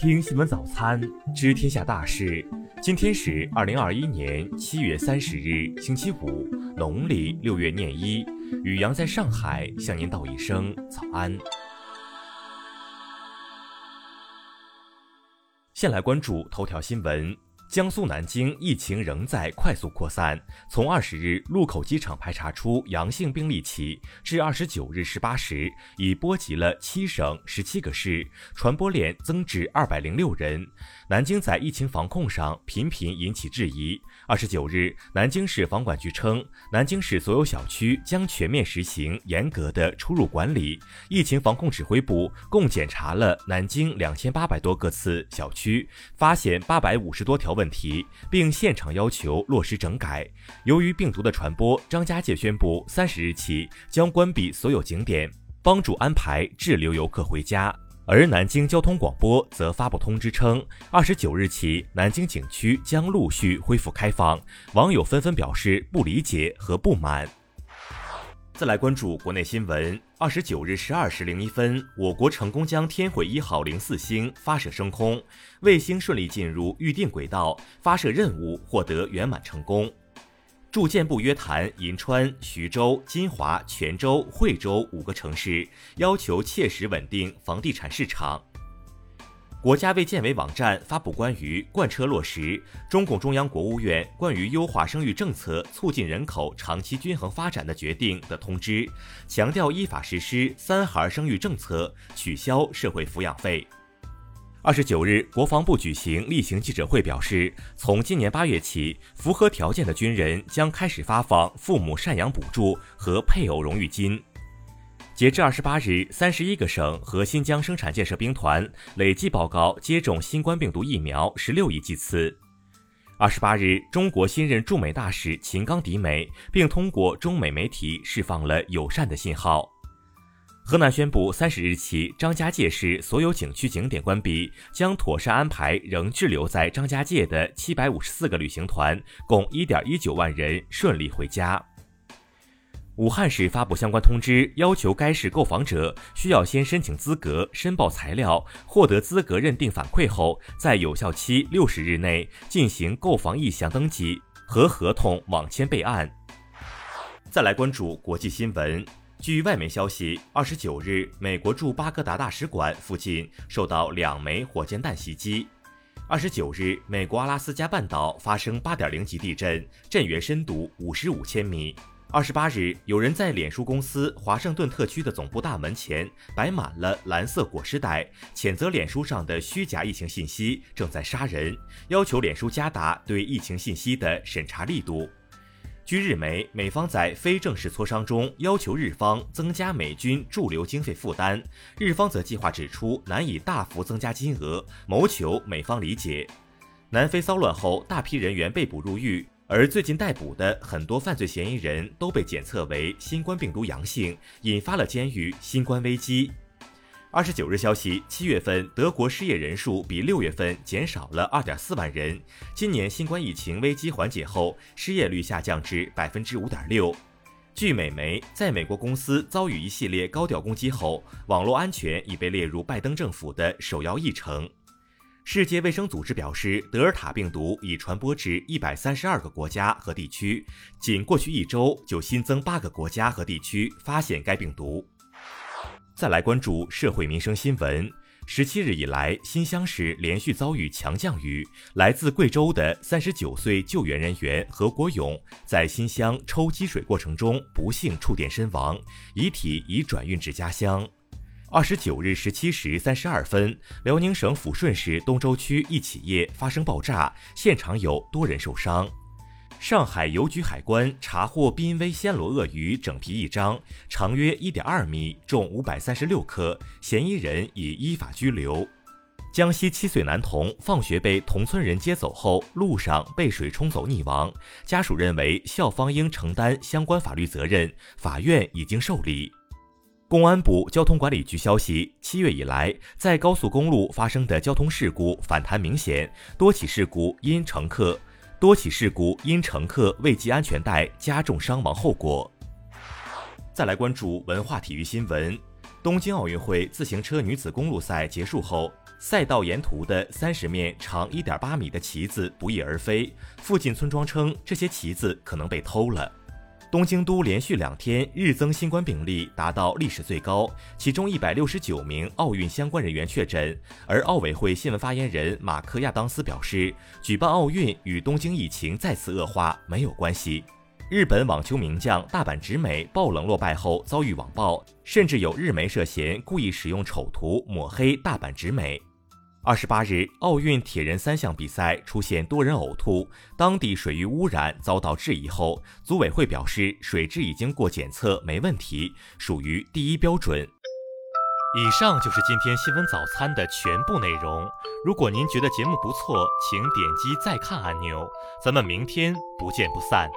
听新闻早餐，知天下大事。今天是二零二一年七月三十日，星期五，农历六月廿一。雨阳在上海向您道一声早安。先来关注头条新闻。江苏南京疫情仍在快速扩散，从二十日禄口机场排查出阳性病例起，至二十九日十八时，已波及了七省十七个市，传播链增至二百零六人。南京在疫情防控上频频引起质疑。二十九日，南京市房管局称，南京市所有小区将全面实行严格的出入管理。疫情防控指挥部共检查了南京两千八百多个次小区，发现八百五十多条。问题，并现场要求落实整改。由于病毒的传播，张家界宣布三十日起将关闭所有景点，帮助安排滞留游客回家。而南京交通广播则发布通知称，二十九日起，南京景区将陆续恢复开放。网友纷纷表示不理解和不满。再来关注国内新闻。二十九日十二时零一分，我国成功将天绘一号零四星发射升空，卫星顺利进入预定轨道，发射任务获得圆满成功。住建部约谈银川、徐州、金华、泉州、惠州五个城市，要求切实稳定房地产市场。国家卫健委网站发布关于贯彻落实中共中央、国务院关于优化生育政策、促进人口长期均衡发展的决定的通知，强调依法实施三孩生育政策，取消社会抚养费。二十九日，国防部举行例行记者会，表示，从今年八月起，符合条件的军人将开始发放父母赡养补助和配偶荣誉金。截至二十八日，三十一个省和新疆生产建设兵团累计报告接种新冠病毒疫苗十六亿剂次。二十八日，中国新任驻美大使秦刚抵美，并通过中美媒体释放了友善的信号。河南宣布，三十日起，张家界市所有景区景点关闭，将妥善安排仍滞留在张家界的七百五十四个旅行团，共一点一九万人顺利回家。武汉市发布相关通知，要求该市购房者需要先申请资格、申报材料，获得资格认定反馈后，在有效期六十日内进行购房意向登记和合同网签备案。再来关注国际新闻，据外媒消息，二十九日，美国驻巴格达大使馆附近受到两枚火箭弹袭击。二十九日，美国阿拉斯加半岛发生八点零级地震，震源深度五十五千米。二十八日，有人在脸书公司华盛顿特区的总部大门前摆满了蓝色裹尸袋，谴责脸书上的虚假疫情信息正在杀人，要求脸书加大对疫情信息的审查力度。据日媒，美方在非正式磋商中要求日方增加美军驻留经费负担，日方则计划指出难以大幅增加金额，谋求美方理解。南非骚乱后，大批人员被捕入狱。而最近逮捕的很多犯罪嫌疑人都被检测为新冠病毒阳性，引发了监狱新冠危机。二十九日消息，七月份德国失业人数比六月份减少了二点四万人。今年新冠疫情危机缓解后，失业率下降至百分之五点六。据美媒，在美国公司遭遇一系列高调攻击后，网络安全已被列入拜登政府的首要议程。世界卫生组织表示，德尔塔病毒已传播至一百三十二个国家和地区，仅过去一周就新增八个国家和地区发现该病毒。再来关注社会民生新闻。十七日以来，新乡市连续遭遇强降雨，来自贵州的三十九岁救援人员何国勇在新乡抽积水过程中不幸触电身亡，遗体已转运至家乡。二十九日十七时三十二分，辽宁省抚顺市东洲区一企业发生爆炸，现场有多人受伤。上海邮局海关查获濒危暹罗鳄鱼整皮一张，长约一点二米，重五百三十六克，嫌疑人已依法拘留。江西七岁男童放学被同村人接走后，路上被水冲走溺亡，家属认为校方应承担相关法律责任，法院已经受理。公安部交通管理局消息，七月以来，在高速公路发生的交通事故反弹明显，多起事故因乘客多起事故因乘客未系安全带加重伤亡后果。再来关注文化体育新闻，东京奥运会自行车女子公路赛结束后，赛道沿途的三十面长一点八米的旗子不翼而飞，附近村庄称这些旗子可能被偷了。东京都连续两天日增新冠病例达到历史最高，其中一百六十九名奥运相关人员确诊。而奥委会新闻发言人马克亚当斯表示，举办奥运与东京疫情再次恶化没有关系。日本网球名将大阪直美爆冷落败后遭遇网暴，甚至有日媒涉嫌故意使用丑图抹黑大阪直美。二十八日，奥运铁人三项比赛出现多人呕吐，当地水域污染遭到质疑后，组委会表示水质已经过检测，没问题，属于第一标准。以上就是今天新闻早餐的全部内容。如果您觉得节目不错，请点击再看按钮。咱们明天不见不散。